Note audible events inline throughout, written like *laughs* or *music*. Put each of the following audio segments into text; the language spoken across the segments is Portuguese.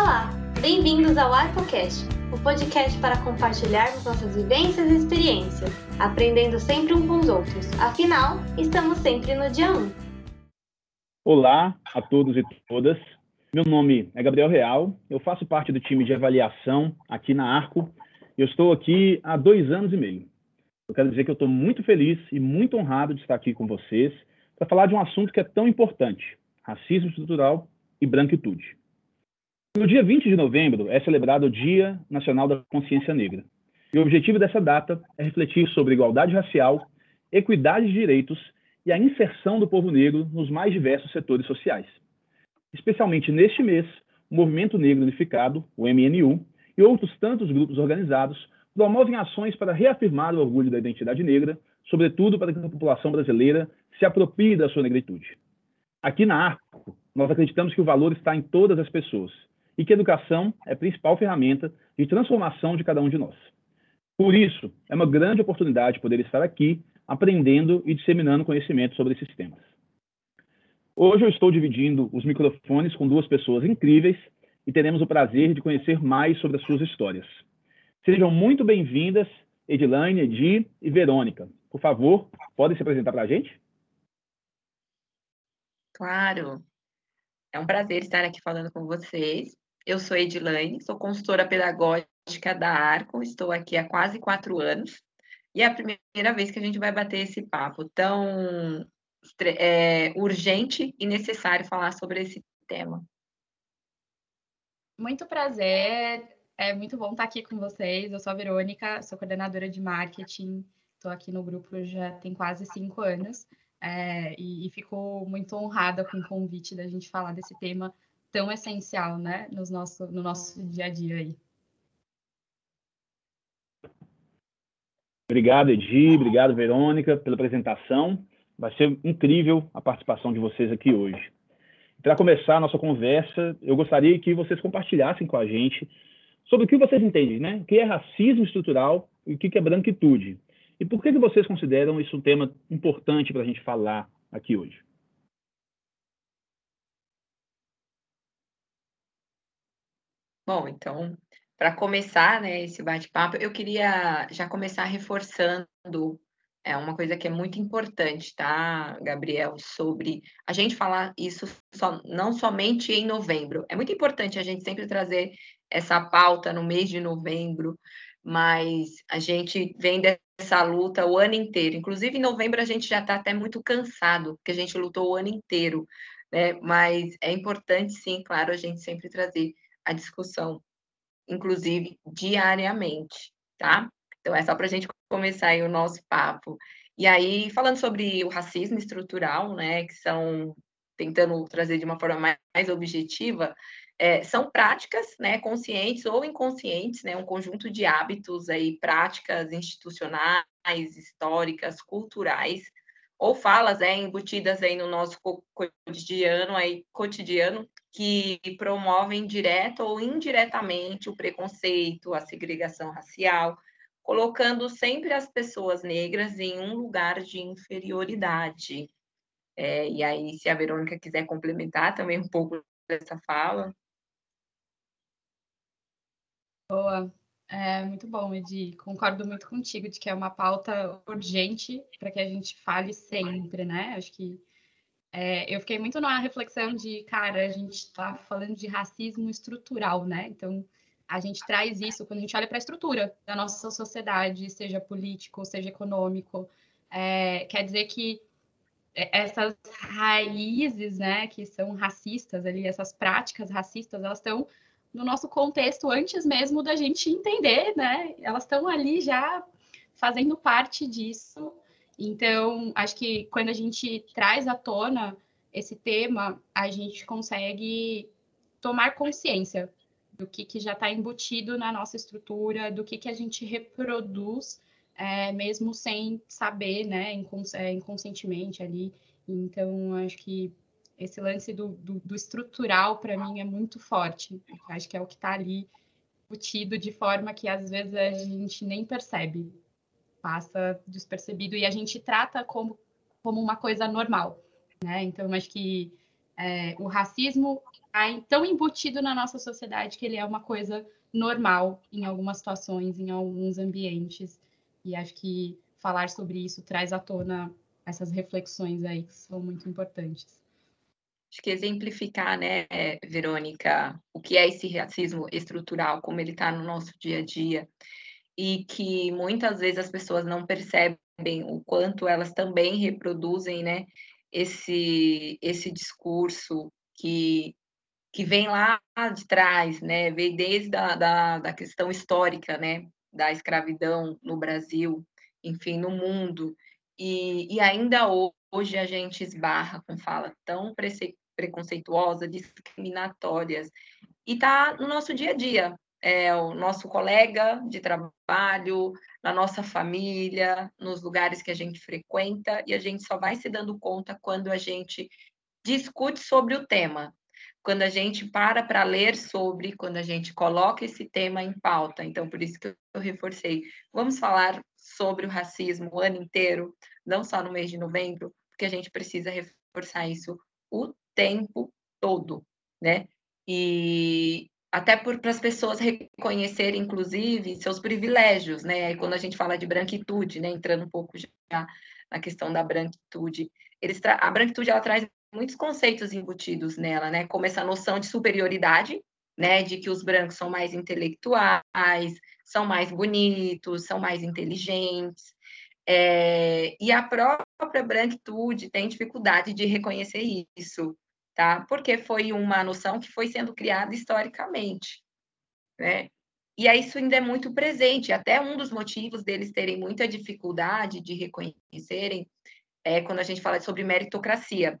Olá, bem-vindos ao ArcoCast, o podcast para compartilharmos nossas vivências e experiências, aprendendo sempre um com os outros. Afinal, estamos sempre no dia 1. Olá a todos e todas. Meu nome é Gabriel Real, eu faço parte do time de avaliação aqui na Arco. Eu estou aqui há dois anos e meio. Eu quero dizer que eu estou muito feliz e muito honrado de estar aqui com vocês para falar de um assunto que é tão importante: racismo estrutural e branquitude. No dia 20 de novembro é celebrado o Dia Nacional da Consciência Negra. E o objetivo dessa data é refletir sobre igualdade racial, equidade de direitos e a inserção do povo negro nos mais diversos setores sociais. Especialmente neste mês, o Movimento Negro Unificado, o MNU, e outros tantos grupos organizados promovem ações para reafirmar o orgulho da identidade negra, sobretudo para que a população brasileira se aproprie da sua negritude. Aqui na Arco, nós acreditamos que o valor está em todas as pessoas e que educação é a principal ferramenta de transformação de cada um de nós. Por isso, é uma grande oportunidade poder estar aqui aprendendo e disseminando conhecimento sobre esses temas. Hoje eu estou dividindo os microfones com duas pessoas incríveis e teremos o prazer de conhecer mais sobre as suas histórias. Sejam muito bem-vindas, Edilane, Edi e Verônica. Por favor, podem se apresentar para a gente? Claro. É um prazer estar aqui falando com vocês. Eu sou Edilane, sou consultora pedagógica da Arco, estou aqui há quase quatro anos, e é a primeira vez que a gente vai bater esse papo tão é, urgente e necessário falar sobre esse tema. Muito prazer, é muito bom estar aqui com vocês. Eu sou a Verônica, sou coordenadora de marketing, estou aqui no grupo já tem quase cinco anos. É, e, e fico muito honrada com o convite da gente falar desse tema tão essencial, né, nos nosso, no nosso dia a dia aí. Obrigado, Edi, obrigado, Verônica, pela apresentação. Vai ser incrível a participação de vocês aqui hoje. Para começar a nossa conversa, eu gostaria que vocês compartilhassem com a gente sobre o que vocês entendem, né? O que é racismo estrutural e o que é branquitude. E por que, que vocês consideram isso um tema importante para a gente falar aqui hoje? Bom, então, para começar, né, esse bate-papo, eu queria já começar reforçando é uma coisa que é muito importante, tá, Gabriel, sobre a gente falar isso só, não somente em novembro. É muito importante a gente sempre trazer essa pauta no mês de novembro, mas a gente vem dessa luta o ano inteiro. Inclusive, em novembro a gente já está até muito cansado, porque a gente lutou o ano inteiro, né? Mas é importante, sim, claro, a gente sempre trazer a discussão, inclusive diariamente, tá? Então, é só para a gente começar aí o nosso papo. E aí, falando sobre o racismo estrutural, né, que são, tentando trazer de uma forma mais, mais objetiva, é, são práticas, né, conscientes ou inconscientes, né, um conjunto de hábitos aí, práticas institucionais, históricas, culturais, ou falas é, embutidas aí no nosso cotidiano, aí, cotidiano que promovem direta ou indiretamente o preconceito, a segregação racial, colocando sempre as pessoas negras em um lugar de inferioridade. É, e aí, se a Verônica quiser complementar também um pouco dessa fala. Boa, é muito bom, Edi. Concordo muito contigo de que é uma pauta urgente para que a gente fale sempre, né? Acho que é, eu fiquei muito na reflexão de, cara, a gente está falando de racismo estrutural, né? Então, a gente traz isso quando a gente olha para a estrutura da nossa sociedade, seja político, seja econômico. É, quer dizer que essas raízes, né, que são racistas ali, essas práticas racistas, elas estão no nosso contexto antes mesmo da gente entender, né? Elas estão ali já fazendo parte disso. Então, acho que quando a gente traz à tona esse tema, a gente consegue tomar consciência do que, que já está embutido na nossa estrutura, do que, que a gente reproduz, é, mesmo sem saber, né, é, inconscientemente ali. Então, acho que esse lance do, do, do estrutural, para mim, é muito forte. Acho que é o que está ali embutido de forma que, às vezes, a gente nem percebe passa despercebido e a gente trata como, como uma coisa normal, né? Então, acho que é, o racismo tão embutido na nossa sociedade que ele é uma coisa normal em algumas situações, em alguns ambientes. E acho que falar sobre isso traz à tona essas reflexões aí que são muito importantes. Acho que exemplificar, né, Verônica, o que é esse racismo estrutural, como ele está no nosso dia a dia, e que muitas vezes as pessoas não percebem o quanto elas também reproduzem, né, esse, esse discurso que, que vem lá de trás, né, vem desde a da, da questão histórica, né, da escravidão no Brasil, enfim, no mundo, e, e ainda hoje a gente esbarra com fala tão preconceituosa, discriminatórias, e está no nosso dia a dia, é o nosso colega de trabalho, na nossa família, nos lugares que a gente frequenta, e a gente só vai se dando conta quando a gente discute sobre o tema, quando a gente para para ler sobre, quando a gente coloca esse tema em pauta. Então, por isso que eu reforcei. Vamos falar sobre o racismo o ano inteiro, não só no mês de novembro, porque a gente precisa reforçar isso o tempo todo, né? E até para as pessoas reconhecerem, inclusive, seus privilégios, né? E quando a gente fala de branquitude, né? Entrando um pouco já na questão da branquitude, eles a branquitude ela traz muitos conceitos embutidos nela, né? Como essa noção de superioridade, né? De que os brancos são mais intelectuais, são mais bonitos, são mais inteligentes. É, e a própria branquitude tem dificuldade de reconhecer isso, tá? Porque foi uma noção que foi sendo criada historicamente, né? E aí isso ainda é muito presente. Até um dos motivos deles terem muita dificuldade de reconhecerem é quando a gente fala sobre meritocracia.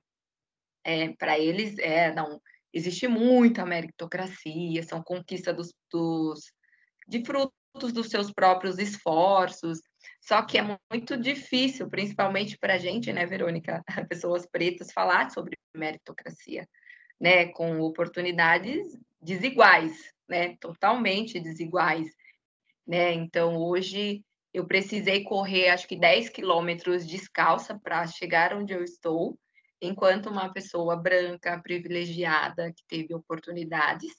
É, Para eles, é, não, existe muita meritocracia, são conquistas dos, dos, de frutos dos seus próprios esforços. Só que é muito difícil, principalmente para a gente, né, Verônica, *laughs* pessoas pretas, falar sobre meritocracia, né, com oportunidades desiguais, né, totalmente desiguais, né. Então, hoje eu precisei correr, acho que 10 quilômetros descalça para chegar onde eu estou, enquanto uma pessoa branca, privilegiada, que teve oportunidades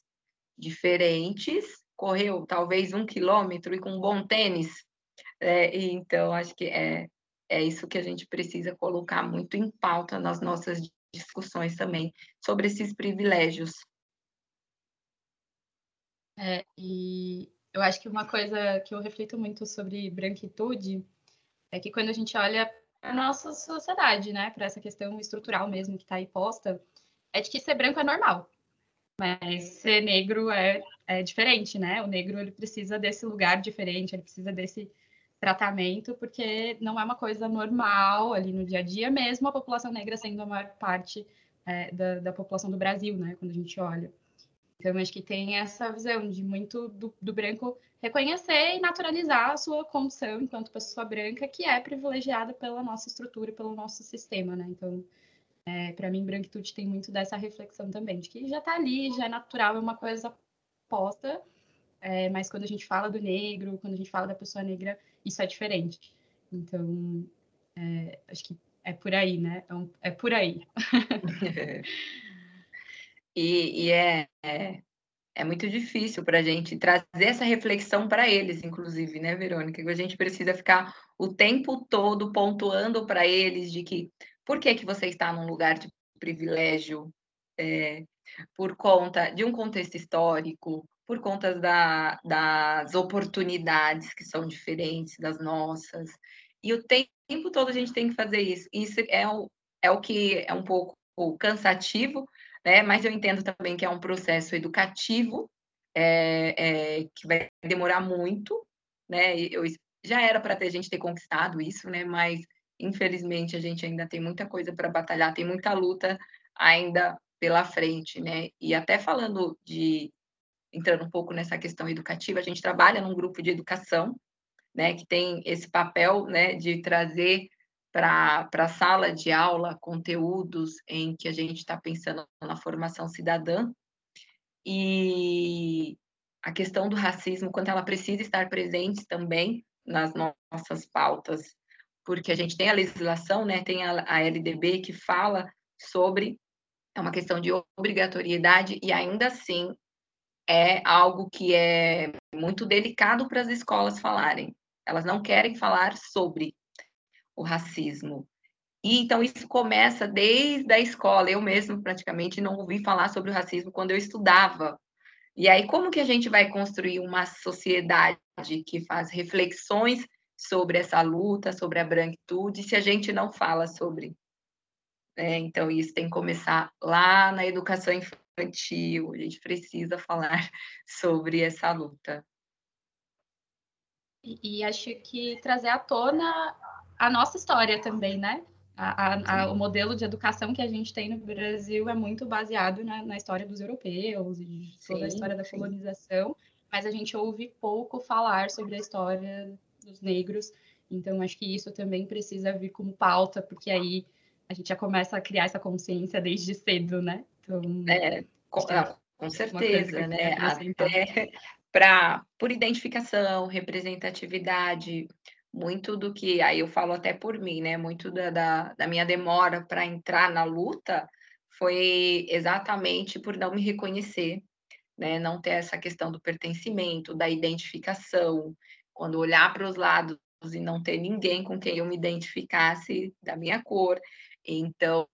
diferentes, correu talvez um quilômetro e com um bom tênis, é, então, acho que é, é isso que a gente precisa colocar muito em pauta nas nossas discussões também, sobre esses privilégios. É, e eu acho que uma coisa que eu reflito muito sobre branquitude é que quando a gente olha para a nossa sociedade, né, para essa questão estrutural mesmo que está aí posta, é de que ser branco é normal, mas ser negro é, é diferente, né? O negro ele precisa desse lugar diferente, ele precisa desse tratamento, porque não é uma coisa normal ali no dia a dia, mesmo a população negra sendo a maior parte é, da, da, população do Brasil, né, quando a gente olha. Então, acho que tem essa visão de muito do, do, branco reconhecer e naturalizar a sua condição enquanto pessoa branca, que é privilegiada pela nossa estrutura, pelo nosso sistema, né? Então, é, para mim, branquitude tem muito dessa reflexão também, de que já está ali, já é natural, é uma coisa posta, é, mas quando a gente fala do negro, quando a gente fala da pessoa negra, isso é diferente. Então, é, acho que é por aí, né? É, um, é por aí. *laughs* e, e é, é, é, muito difícil para a gente trazer essa reflexão para eles, inclusive, né, Verônica? Que a gente precisa ficar o tempo todo pontuando para eles de que por que, que você está num lugar de privilégio é, por conta de um contexto histórico, por conta da, das oportunidades que são diferentes das nossas. E o tempo todo a gente tem que fazer isso. Isso é o, é o que é um pouco cansativo, né? mas eu entendo também que é um processo educativo é, é, que vai demorar muito. Né? Eu, já era para a gente ter conquistado isso, né? mas infelizmente a gente ainda tem muita coisa para batalhar, tem muita luta ainda pela frente, né? E até falando de entrando um pouco nessa questão educativa, a gente trabalha num grupo de educação, né, que tem esse papel, né, de trazer para a sala de aula conteúdos em que a gente está pensando na formação cidadã. E a questão do racismo, quanto ela precisa estar presente também nas nossas pautas, porque a gente tem a legislação, né, tem a, a LDB que fala sobre é uma questão de obrigatoriedade e ainda assim é algo que é muito delicado para as escolas falarem. Elas não querem falar sobre o racismo. E então isso começa desde a escola. Eu mesmo praticamente não ouvi falar sobre o racismo quando eu estudava. E aí como que a gente vai construir uma sociedade que faz reflexões sobre essa luta, sobre a branquitude, se a gente não fala sobre? É, então isso tem que começar lá na educação infantil. A gente precisa falar *laughs* sobre essa luta. E, e acho que trazer à tona a nossa história também, né? A, a, o modelo de educação que a gente tem no Brasil é muito baseado na, na história dos europeus e toda sim, a história da sim. colonização, mas a gente ouve pouco falar sobre a história dos negros. Então, acho que isso também precisa vir como pauta, porque aí a gente já começa a criar essa consciência desde cedo, né? Então, é, com, ah, com certeza, né? Até *laughs* para por identificação, representatividade, muito do que, aí eu falo até por mim, né? Muito da, da, da minha demora para entrar na luta foi exatamente por não me reconhecer, né? Não ter essa questão do pertencimento, da identificação, quando olhar para os lados e não ter ninguém com quem eu me identificasse da minha cor. Então,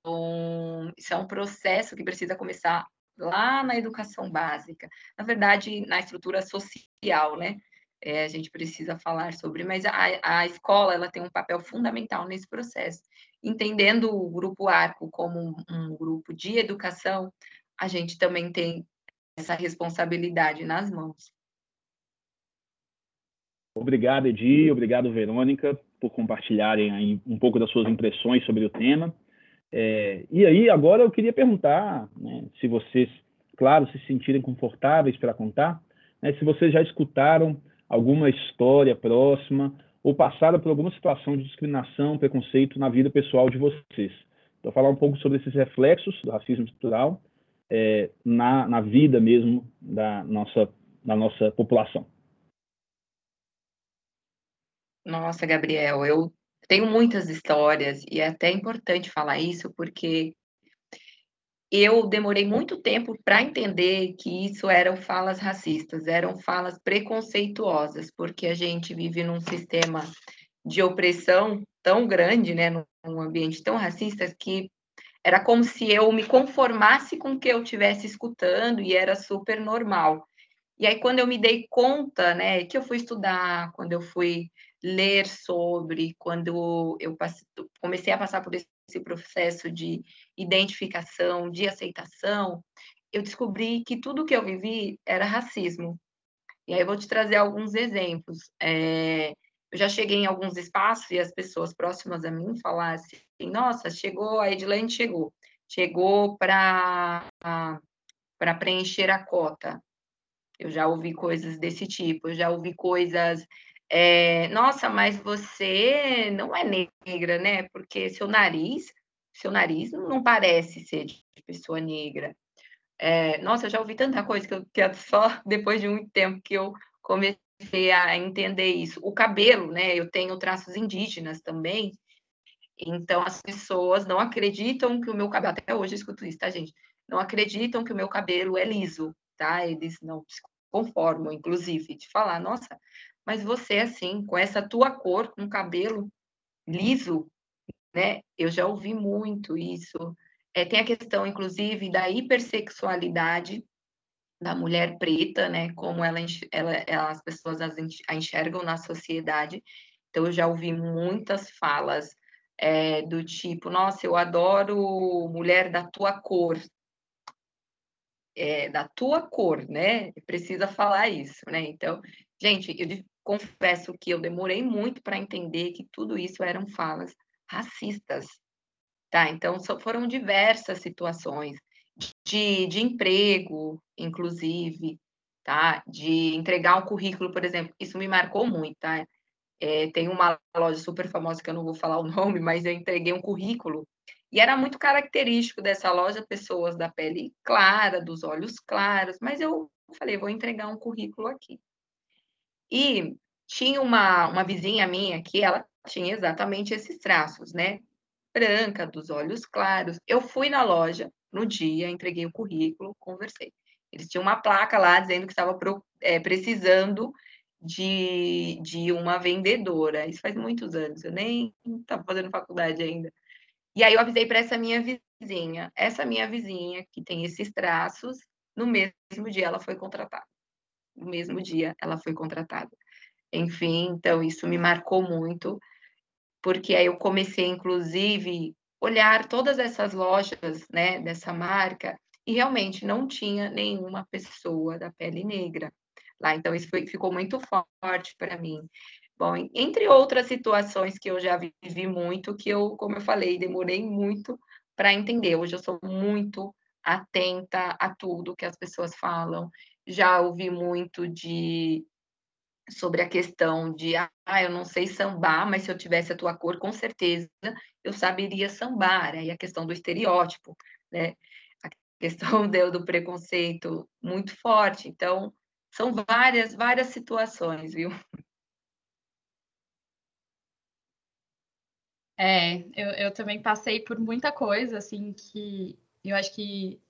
isso é um processo que precisa começar lá na educação básica, na verdade, na estrutura social, né? É, a gente precisa falar sobre, mas a, a escola ela tem um papel fundamental nesse processo. Entendendo o grupo Arco como um, um grupo de educação, a gente também tem essa responsabilidade nas mãos. Obrigado, Edi, obrigado, Verônica, por compartilharem um pouco das suas impressões sobre o tema. É, e aí, agora eu queria perguntar, né, se vocês, claro, se sentirem confortáveis para contar, né, se vocês já escutaram alguma história próxima ou passaram por alguma situação de discriminação, preconceito na vida pessoal de vocês. Então, falar um pouco sobre esses reflexos do racismo estrutural é, na, na vida mesmo da nossa, da nossa população. Nossa, Gabriel, eu tenho muitas histórias e é até importante falar isso porque eu demorei muito tempo para entender que isso eram falas racistas, eram falas preconceituosas, porque a gente vive num sistema de opressão tão grande, né, num ambiente tão racista que era como se eu me conformasse com o que eu estivesse escutando e era super normal. E aí quando eu me dei conta, né, que eu fui estudar, quando eu fui ler sobre, quando eu comecei a passar por esse processo de identificação, de aceitação, eu descobri que tudo que eu vivi era racismo. E aí eu vou te trazer alguns exemplos. É, eu já cheguei em alguns espaços e as pessoas próximas a mim falaram assim, nossa, chegou, a Edilene chegou, chegou para para preencher a cota. Eu já ouvi coisas desse tipo, eu já ouvi coisas é, nossa, mas você não é negra, né? Porque seu nariz, seu nariz não parece ser de pessoa negra. É, nossa, eu já ouvi tanta coisa que, eu, que é só *laughs* depois de muito tempo que eu comecei a entender isso. O cabelo, né? Eu tenho traços indígenas também. Então, as pessoas não acreditam que o meu cabelo, até hoje eu escuto isso, tá, gente? Não acreditam que o meu cabelo é liso, tá? Eles não se conformam, inclusive, de falar, nossa, mas você, assim, com essa tua cor, com cabelo liso, né? Eu já ouvi muito isso. É, tem a questão, inclusive, da hipersexualidade da mulher preta, né? Como ela, ela, ela as pessoas a enxergam na sociedade. Então, eu já ouvi muitas falas é, do tipo: Nossa, eu adoro mulher da tua cor. É, da tua cor, né? Precisa falar isso, né? Então, gente, eu confesso que eu demorei muito para entender que tudo isso eram falas racistas, tá? Então, foram diversas situações de, de emprego, inclusive, tá? De entregar um currículo, por exemplo, isso me marcou muito, tá? É, tem uma loja super famosa que eu não vou falar o *laughs* nome, mas eu entreguei um currículo e era muito característico dessa loja pessoas da pele clara, dos olhos claros, mas eu falei, vou entregar um currículo aqui. E tinha uma, uma vizinha minha que ela tinha exatamente esses traços, né? Branca, dos olhos claros. Eu fui na loja, no dia, entreguei o currículo, conversei. Eles tinham uma placa lá dizendo que estava é, precisando de, de uma vendedora. Isso faz muitos anos, eu nem estava fazendo faculdade ainda. E aí eu avisei para essa minha vizinha. Essa minha vizinha, que tem esses traços, no mesmo dia ela foi contratada. No mesmo dia ela foi contratada. Enfim, então isso me marcou muito, porque aí eu comecei, inclusive, olhar todas essas lojas, né, dessa marca, e realmente não tinha nenhuma pessoa da pele negra lá. Então, isso foi, ficou muito forte para mim. Bom, entre outras situações que eu já vivi muito, que eu, como eu falei, demorei muito para entender. Hoje eu sou muito atenta a tudo que as pessoas falam. Já ouvi muito de sobre a questão de ah, eu não sei sambar, mas se eu tivesse a tua cor, com certeza eu saberia sambar. Aí a questão do estereótipo, né? A questão *laughs* do, do preconceito muito forte. Então, são várias, várias situações, viu? É, eu, eu também passei por muita coisa, assim, que eu acho que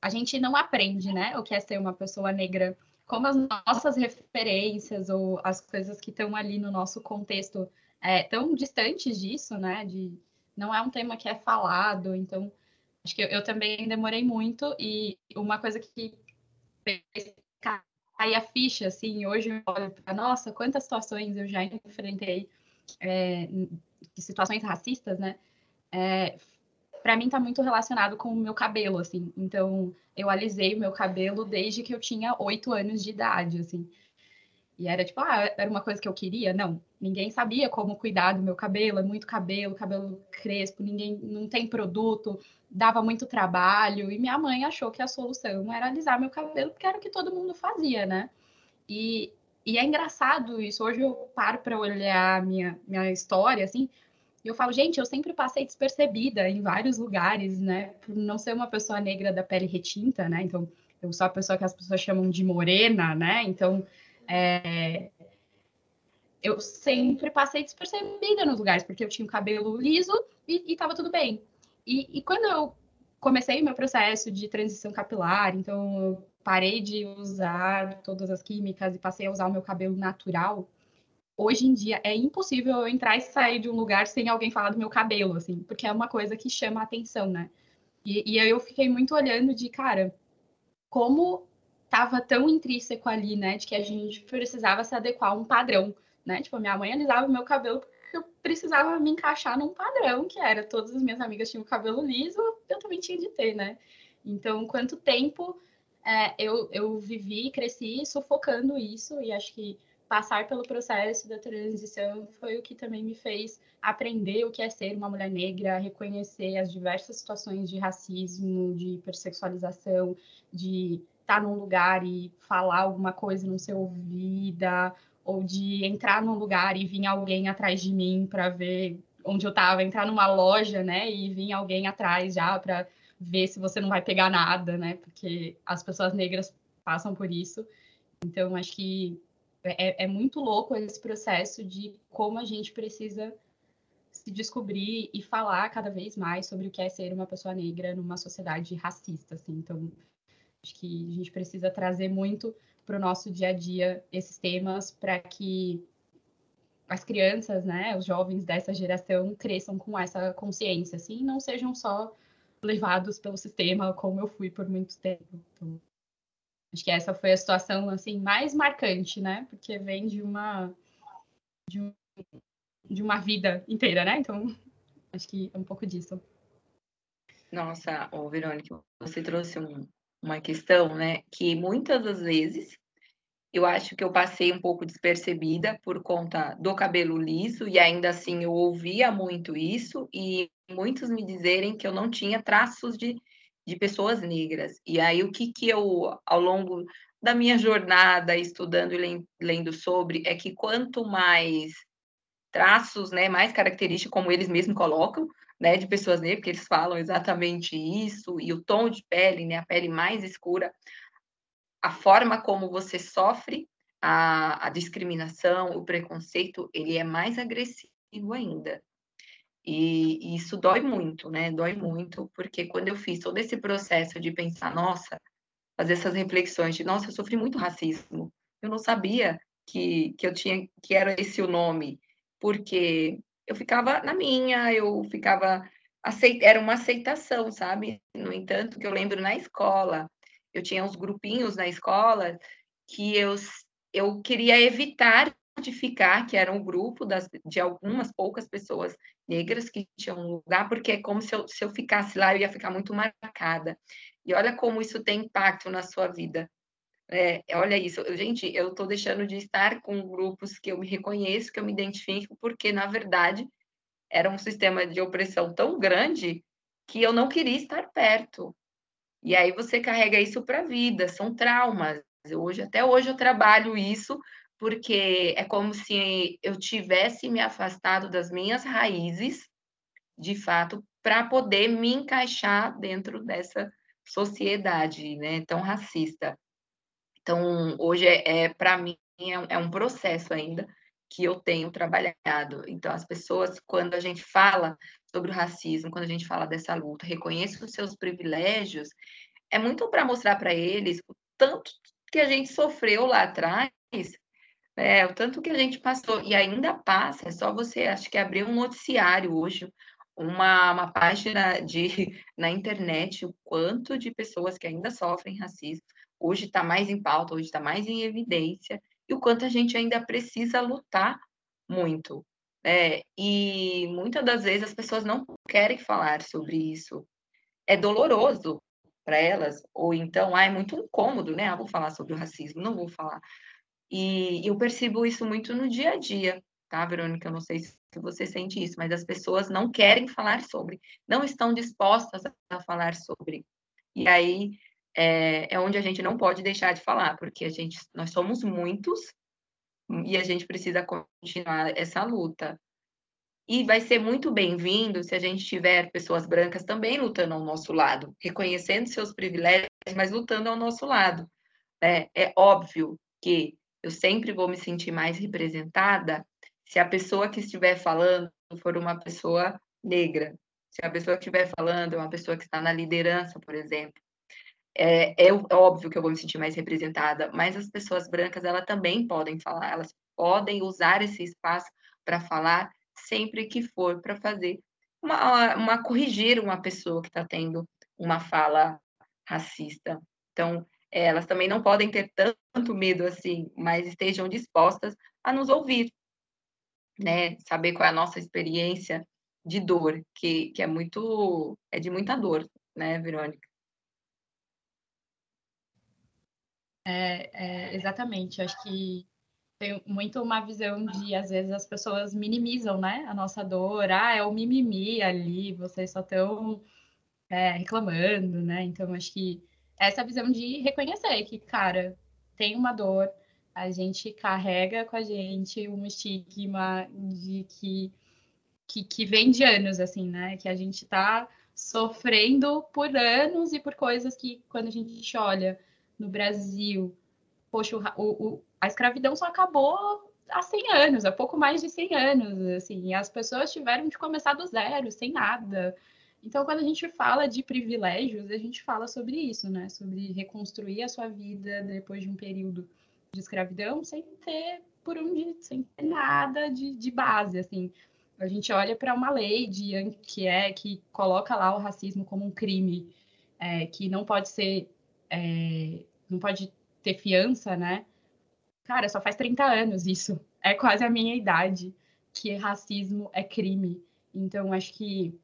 a gente não aprende, né, o que é ser uma pessoa negra como as nossas referências ou as coisas que estão ali no nosso contexto é, tão distantes disso, né? De, não é um tema que é falado, então acho que eu, eu também demorei muito e uma coisa que cair a ficha, assim, hoje eu olho para, nossa, quantas situações eu já enfrentei, é, situações racistas, né? É, para mim tá muito relacionado com o meu cabelo, assim. Então, eu alisei o meu cabelo desde que eu tinha oito anos de idade, assim. E era tipo, ah, era uma coisa que eu queria? Não. Ninguém sabia como cuidar do meu cabelo, é muito cabelo, cabelo crespo, ninguém não tem produto, dava muito trabalho. E minha mãe achou que a solução era alisar meu cabelo, porque era o que todo mundo fazia, né? E, e é engraçado isso. Hoje eu paro para olhar minha, minha história, assim, e eu falo, gente, eu sempre passei despercebida em vários lugares, né? Por não ser uma pessoa negra da pele retinta, né? Então, eu sou a pessoa que as pessoas chamam de morena, né? Então, é... eu sempre passei despercebida nos lugares, porque eu tinha o cabelo liso e, estava tudo bem. E, e quando eu comecei meu processo de transição capilar, então eu parei de usar todas as químicas e passei a usar o meu cabelo natural, hoje em dia é impossível eu entrar e sair de um lugar sem alguém falar do meu cabelo, assim, porque é uma coisa que chama a atenção, né? E, e eu fiquei muito olhando de, cara, como tava tão intrínseco ali, né, de que a gente precisava se adequar a um padrão, né? Tipo, minha mãe alisava o meu cabelo porque eu precisava me encaixar num padrão, que era todas as minhas amigas tinham cabelo liso, eu também tinha de ter, né? Então, quanto tempo é, eu, eu vivi e cresci sufocando isso, e acho que passar pelo processo da transição foi o que também me fez aprender o que é ser uma mulher negra, reconhecer as diversas situações de racismo, de hipersexualização, de estar num lugar e falar alguma coisa e não ser ouvida, ou de entrar num lugar e vir alguém atrás de mim para ver onde eu estava, entrar numa loja, né, e vir alguém atrás já para ver se você não vai pegar nada, né, porque as pessoas negras passam por isso. Então, acho que é, é muito louco esse processo de como a gente precisa se descobrir e falar cada vez mais sobre o que é ser uma pessoa negra numa sociedade racista, assim. Então, acho que a gente precisa trazer muito para o nosso dia a dia esses temas para que as crianças, né, os jovens dessa geração cresçam com essa consciência, assim, e não sejam só levados pelo sistema como eu fui por muito tempo. Então, Acho que essa foi a situação assim mais marcante, né? Porque vem de uma de, um, de uma vida inteira, né? Então, acho que é um pouco disso. Nossa, ô Verônica, você trouxe um, uma questão, né, que muitas das vezes eu acho que eu passei um pouco despercebida por conta do cabelo liso e ainda assim eu ouvia muito isso e muitos me dizerem que eu não tinha traços de de pessoas negras. E aí, o que, que eu, ao longo da minha jornada, estudando e lendo sobre, é que quanto mais traços, né, mais características, como eles mesmos colocam, né, de pessoas negras, porque eles falam exatamente isso, e o tom de pele, né, a pele mais escura, a forma como você sofre a, a discriminação, o preconceito, ele é mais agressivo ainda. E, e isso dói muito, né? Dói muito, porque quando eu fiz todo esse processo de pensar, nossa, fazer essas reflexões de, nossa, eu sofri muito racismo. Eu não sabia que, que eu tinha, que era esse o nome, porque eu ficava na minha, eu ficava era uma aceitação, sabe? No entanto, que eu lembro na escola, eu tinha uns grupinhos na escola que eu, eu queria evitar de ficar, que era um grupo das, de algumas poucas pessoas negras que tinham um lugar, porque é como se eu, se eu ficasse lá, eu ia ficar muito marcada. E olha como isso tem impacto na sua vida. É, olha isso, gente, eu estou deixando de estar com grupos que eu me reconheço, que eu me identifico, porque, na verdade, era um sistema de opressão tão grande que eu não queria estar perto. E aí você carrega isso para a vida, são traumas. Hoje, até hoje eu trabalho isso porque é como se eu tivesse me afastado das minhas raízes, de fato, para poder me encaixar dentro dessa sociedade, né, tão racista. Então, hoje é, é para mim é, é um processo ainda que eu tenho trabalhado. Então, as pessoas, quando a gente fala sobre o racismo, quando a gente fala dessa luta, reconheça os seus privilégios, é muito para mostrar para eles o tanto que a gente sofreu lá atrás, é, o tanto que a gente passou e ainda passa. É só você, acho que abrir um noticiário hoje, uma, uma página de *laughs* na internet, o quanto de pessoas que ainda sofrem racismo. Hoje está mais em pauta, hoje está mais em evidência e o quanto a gente ainda precisa lutar muito. É, e muitas das vezes as pessoas não querem falar sobre isso. É doloroso para elas, ou então, ah, é muito incômodo, né? Ah, vou falar sobre o racismo, não vou falar. E eu percebo isso muito no dia a dia, tá, Verônica? Eu não sei se você sente isso, mas as pessoas não querem falar sobre, não estão dispostas a falar sobre. E aí é, é onde a gente não pode deixar de falar, porque a gente, nós somos muitos e a gente precisa continuar essa luta. E vai ser muito bem-vindo se a gente tiver pessoas brancas também lutando ao nosso lado, reconhecendo seus privilégios, mas lutando ao nosso lado. É, é óbvio que eu sempre vou me sentir mais representada se a pessoa que estiver falando for uma pessoa negra, se a pessoa que estiver falando é uma pessoa que está na liderança, por exemplo. É, é, é, óbvio que eu vou me sentir mais representada, mas as pessoas brancas, elas também podem falar, elas podem usar esse espaço para falar sempre que for para fazer uma, uma corrigir uma pessoa que está tendo uma fala racista. Então, elas também não podem ter tanto medo assim, mas estejam dispostas a nos ouvir, né? Saber qual é a nossa experiência de dor, que, que é muito, é de muita dor, né, Verônica? É, é, exatamente, acho que tem muito uma visão de, às vezes, as pessoas minimizam, né, a nossa dor, ah, é o mimimi ali, vocês só estão é, reclamando, né, então acho que essa visão de reconhecer que, cara, tem uma dor, a gente carrega com a gente um estigma de que, que, que vem de anos, assim, né, que a gente tá sofrendo por anos e por coisas que, quando a gente olha no Brasil, poxa, o, o, a escravidão só acabou há 100 anos, há pouco mais de 100 anos, assim, e as pessoas tiveram de começar do zero, sem nada. Então, quando a gente fala de privilégios, a gente fala sobre isso, né? Sobre reconstruir a sua vida depois de um período de escravidão sem ter por onde, sem ter nada de, de base, assim. A gente olha para uma lei de, que é que coloca lá o racismo como um crime, é, que não pode ser é, não pode ter fiança, né? Cara, só faz 30 anos isso. É quase a minha idade que racismo é crime. Então, acho que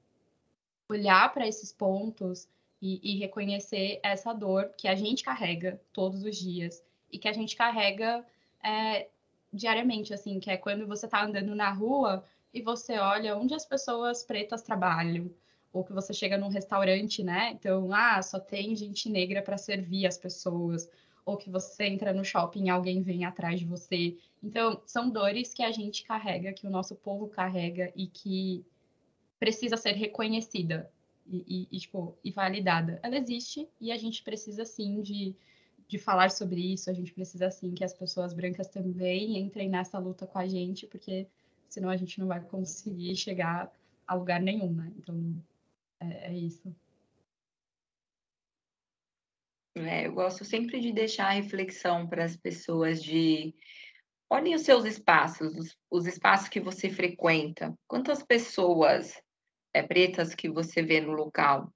olhar para esses pontos e, e, reconhecer essa dor que a gente carrega todos os dias e que a gente carrega é, diariamente, assim, que é quando você está andando na rua e você olha onde as pessoas pretas trabalham, ou que você chega num restaurante, né? Então, ah, só tem gente negra para servir as pessoas, ou que você entra no shopping e alguém vem atrás de você. Então, são dores que a gente carrega, que o nosso povo carrega e que precisa ser reconhecida e, e, e, tipo, e validada. Ela existe e a gente precisa sim de, de falar sobre isso, a gente precisa sim que as pessoas brancas também entrem nessa luta com a gente, porque senão a gente não vai conseguir chegar a lugar nenhum, né? Então, é, é isso. É, eu gosto sempre de deixar a reflexão para as pessoas de olhem os seus espaços, os, os, espaços que você frequenta. Quantas pessoas é, pretas que você vê no local?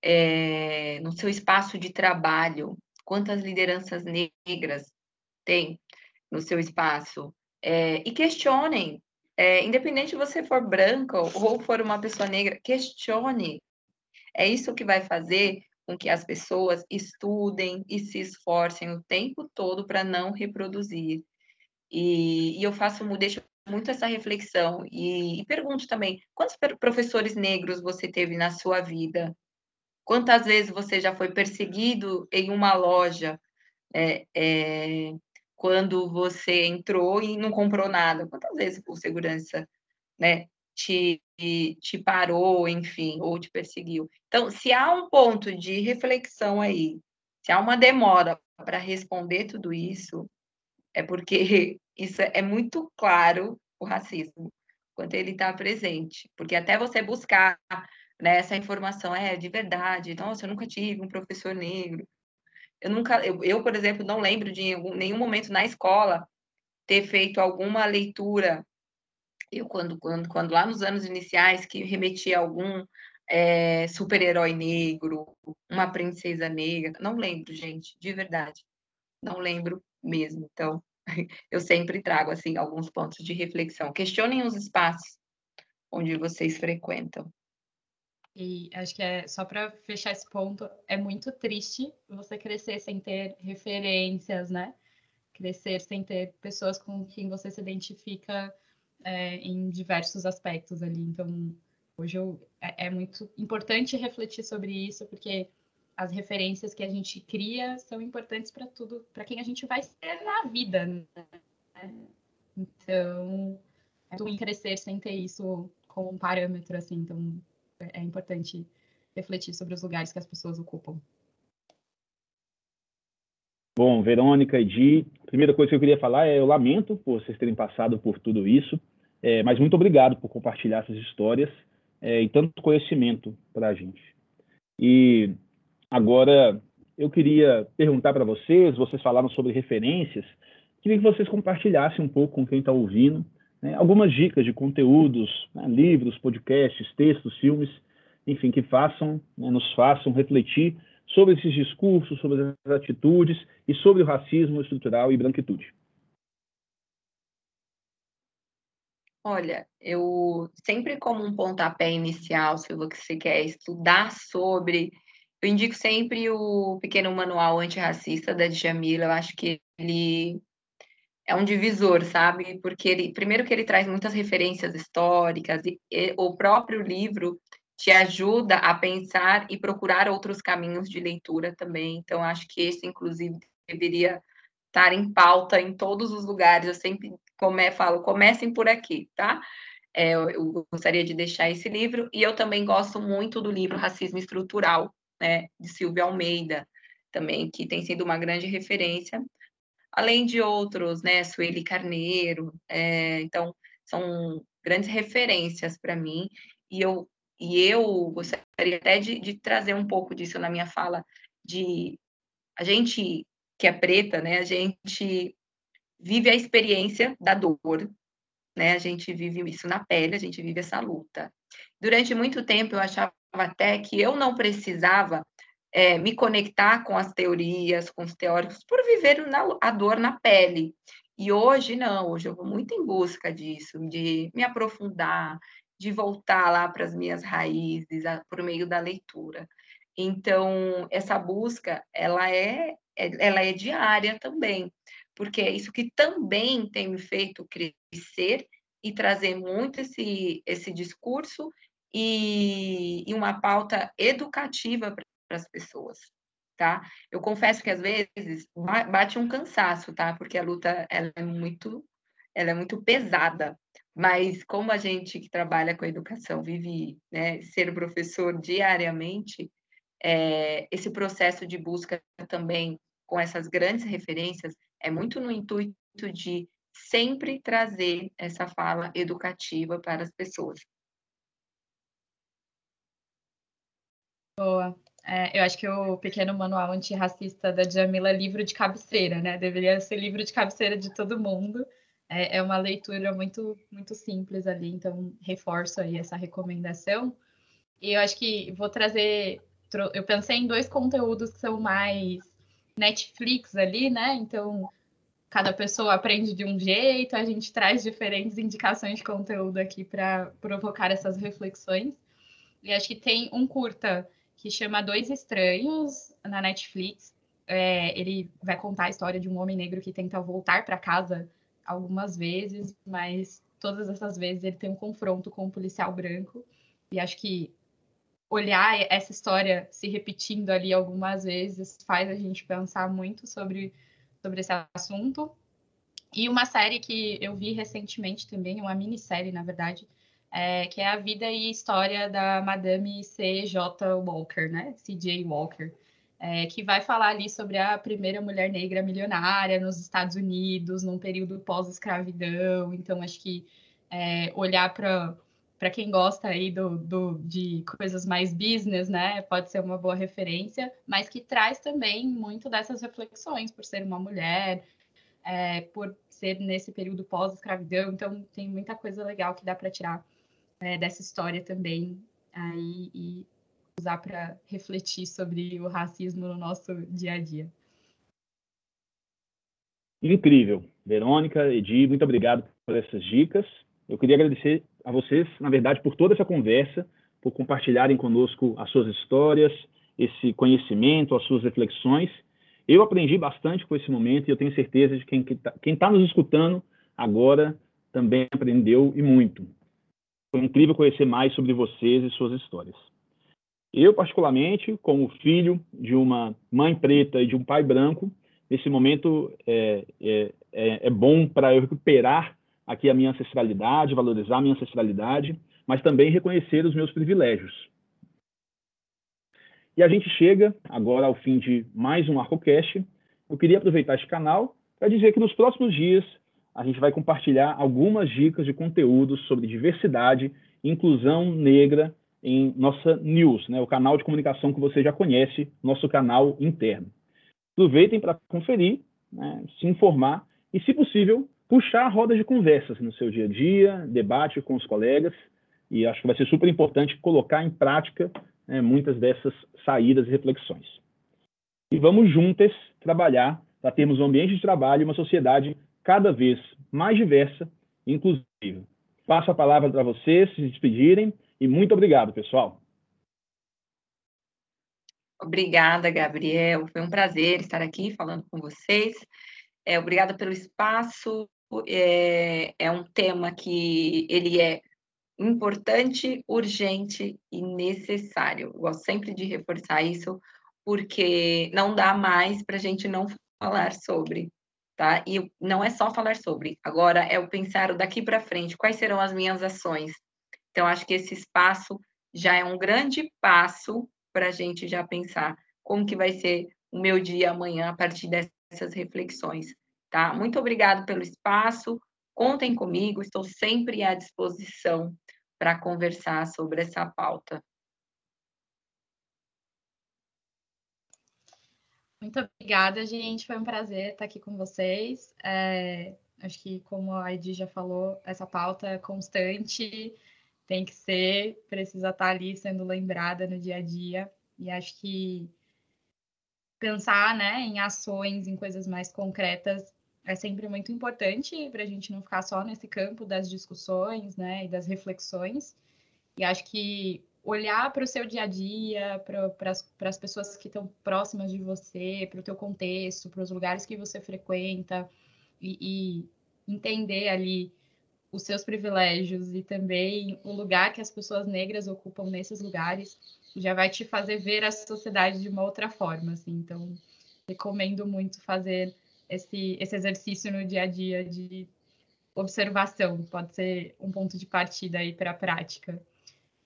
É, no seu espaço de trabalho, quantas lideranças negras tem no seu espaço? É, e questionem, independente de você for branca ou for uma pessoa negra, questione. É isso que vai fazer com que as pessoas estudem e se esforcem o tempo todo para não reproduzir. E, e, eu faço, deixo muito essa reflexão e, e pergunto também, quantos professores negros você teve na sua vida? Quantas vezes você já foi perseguido em uma loja é, é, quando você entrou e não comprou nada? Quantas vezes o segurança né, te, te parou, enfim, ou te perseguiu. Então, se há um ponto de reflexão aí, se há uma demora para responder tudo isso, é porque isso é muito claro o racismo, quando ele está presente. Porque até você buscar né, essa informação, é de verdade, nossa, eu nunca tive um professor negro. Eu nunca, eu, eu por exemplo, não lembro de nenhum momento na escola ter feito alguma leitura eu quando, quando, quando lá nos anos iniciais que remetia a algum é, super-herói negro, uma princesa negra, não lembro, gente, de verdade, não lembro mesmo. Então, *laughs* eu sempre trago assim alguns pontos de reflexão. Questionem os espaços onde vocês frequentam. E acho que é só para fechar esse ponto, é muito triste você crescer sem ter referências, né? Crescer sem ter pessoas com quem você se identifica é, em diversos aspectos ali. Então, hoje eu, é, é, muito importante refletir sobre isso, porque as referências que a gente cria são importantes para tudo, para quem a gente vai ser na vida. Né? Então, é ruim crescer sem ter isso como um parâmetro, assim. Então, é, importante refletir sobre os lugares que as pessoas ocupam. Bom, Verônica e Di, a primeira coisa que eu queria falar é eu lamento por vocês terem passado por tudo isso, é, mas muito obrigado por compartilhar essas histórias é, e tanto conhecimento para a gente. E agora eu queria perguntar para vocês, vocês falaram sobre referências, queria que vocês compartilhassem um pouco com quem está ouvindo né, algumas dicas de conteúdos, né, livros, podcasts, textos, filmes, enfim, que façam, né, nos façam refletir sobre esses discursos, sobre as atitudes e sobre o racismo estrutural e branquitude? Olha, eu sempre como um pontapé inicial, se você quer estudar sobre, eu indico sempre o pequeno manual antirracista da Djamila, eu acho que ele é um divisor, sabe? Porque ele, primeiro que ele traz muitas referências históricas e, e o próprio livro te ajuda a pensar e procurar outros caminhos de leitura também. Então, acho que esse, inclusive, deveria estar em pauta em todos os lugares. Eu sempre come, falo, comecem por aqui, tá? É, eu gostaria de deixar esse livro, e eu também gosto muito do livro Racismo Estrutural, né, de Silvia Almeida, também, que tem sido uma grande referência, além de outros, né, Sueli Carneiro, é, então, são grandes referências para mim, e eu e eu gostaria até de, de, trazer um pouco disso na minha fala, de a gente que é preta, né, a gente vive a experiência da dor, né, a gente vive isso na pele, a gente vive essa luta. Durante muito tempo eu achava até que eu não precisava é, me conectar com as teorias, com os teóricos, por viver na, a dor na pele. E hoje não, hoje eu vou muito em busca disso, de me aprofundar, de voltar lá para as minhas raízes por meio da leitura. Então, essa busca, ela é, é, ela é diária também, porque é isso que também tem me feito crescer e trazer muito esse, esse discurso e, uma pauta educativa para as pessoas, tá? Eu confesso que às vezes bate um cansaço, tá? Porque a luta ela é muito, ela é muito pesada, mas como a gente que trabalha com educação vive né, ser professor diariamente, é, esse processo de busca também com essas grandes referências é muito no intuito de sempre trazer essa fala educativa para as pessoas. Boa. É, eu acho que o pequeno manual antirracista da Jamila é livro de cabeceira, né? Deveria ser livro de cabeceira de todo mundo. É, é uma leitura muito, muito simples ali, então reforço aí essa recomendação. E eu acho que vou trazer. Eu pensei em dois conteúdos que são mais Netflix ali, né? Então, cada pessoa aprende de um jeito, a gente traz diferentes indicações de conteúdo aqui para provocar essas reflexões. E acho que tem um curta que chama Dois Estranhos na Netflix. É, ele vai contar a história de um homem negro que tenta voltar para casa algumas vezes, mas todas essas vezes ele tem um confronto com um policial branco. E acho que olhar essa história se repetindo ali algumas vezes faz a gente pensar muito sobre, sobre esse assunto. E uma série que eu vi recentemente também, uma minissérie, na verdade, é, que é a vida e história da Madame C.J. Walker, né? C.J. Walker, é, que vai falar ali sobre a primeira mulher negra milionária nos Estados Unidos, num período pós-escravidão. Então, acho que é, olhar para para quem gosta aí do, do, de coisas mais business, né, pode ser uma boa referência, mas que traz também muito dessas reflexões por ser uma mulher, é, por ser nesse período pós-escravidão, então tem muita coisa legal que dá para tirar é, dessa história também aí e usar para refletir sobre o racismo no nosso dia a dia. Incrível. Verônica, Edi, muito obrigado por essas dicas. Eu queria agradecer a vocês, na verdade, por toda essa conversa, por compartilharem conosco as suas histórias, esse conhecimento, as suas reflexões. Eu aprendi bastante com esse momento e eu tenho certeza de que quem está tá nos escutando agora também aprendeu e muito. Foi incrível conhecer mais sobre vocês e suas histórias. Eu, particularmente, como filho de uma mãe preta e de um pai branco, nesse momento é, é, é, é bom para eu recuperar aqui a minha ancestralidade, valorizar a minha ancestralidade, mas também reconhecer os meus privilégios. E a gente chega agora ao fim de mais um ArcoCast. Eu queria aproveitar este canal para dizer que nos próximos dias a gente vai compartilhar algumas dicas de conteúdos sobre diversidade e inclusão negra em nossa news, né, o canal de comunicação que você já conhece, nosso canal interno. Aproveitem para conferir, né, se informar e, se possível, puxar rodas de conversas no seu dia a dia, debate com os colegas, e acho que vai ser super importante colocar em prática né, muitas dessas saídas e reflexões. E vamos juntas trabalhar para termos um ambiente de trabalho e uma sociedade cada vez mais diversa e inclusiva. Passo a palavra para vocês se despedirem e muito obrigado, pessoal. Obrigada, Gabriel. Foi um prazer estar aqui falando com vocês. É, obrigada pelo espaço. É, é um tema que ele é importante, urgente e necessário. Eu gosto sempre de reforçar isso, porque não dá mais para a gente não falar sobre tá? E não é só falar sobre, agora é o pensar daqui para frente, quais serão as minhas ações. Então, acho que esse espaço já é um grande passo para a gente já pensar como que vai ser o meu dia amanhã a partir dessas reflexões, tá? Muito obrigado pelo espaço, contem comigo, estou sempre à disposição para conversar sobre essa pauta. Muito obrigada, gente. Foi um prazer estar aqui com vocês. É, acho que, como a Edi já falou, essa pauta é constante, tem que ser, precisa estar ali sendo lembrada no dia a dia. E acho que pensar né, em ações, em coisas mais concretas, é sempre muito importante para a gente não ficar só nesse campo das discussões né, e das reflexões. E acho que olhar para o seu dia a dia, para as pessoas que estão próximas de você, para o teu contexto, para os lugares que você frequenta e, e, entender ali os seus privilégios e também o lugar que as pessoas negras ocupam nesses lugares já vai te fazer ver a sociedade de uma outra forma, assim. Então, recomendo muito fazer esse, esse exercício no dia a dia de observação. Pode ser um ponto de partida aí para a prática.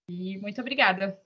E muito obrigada.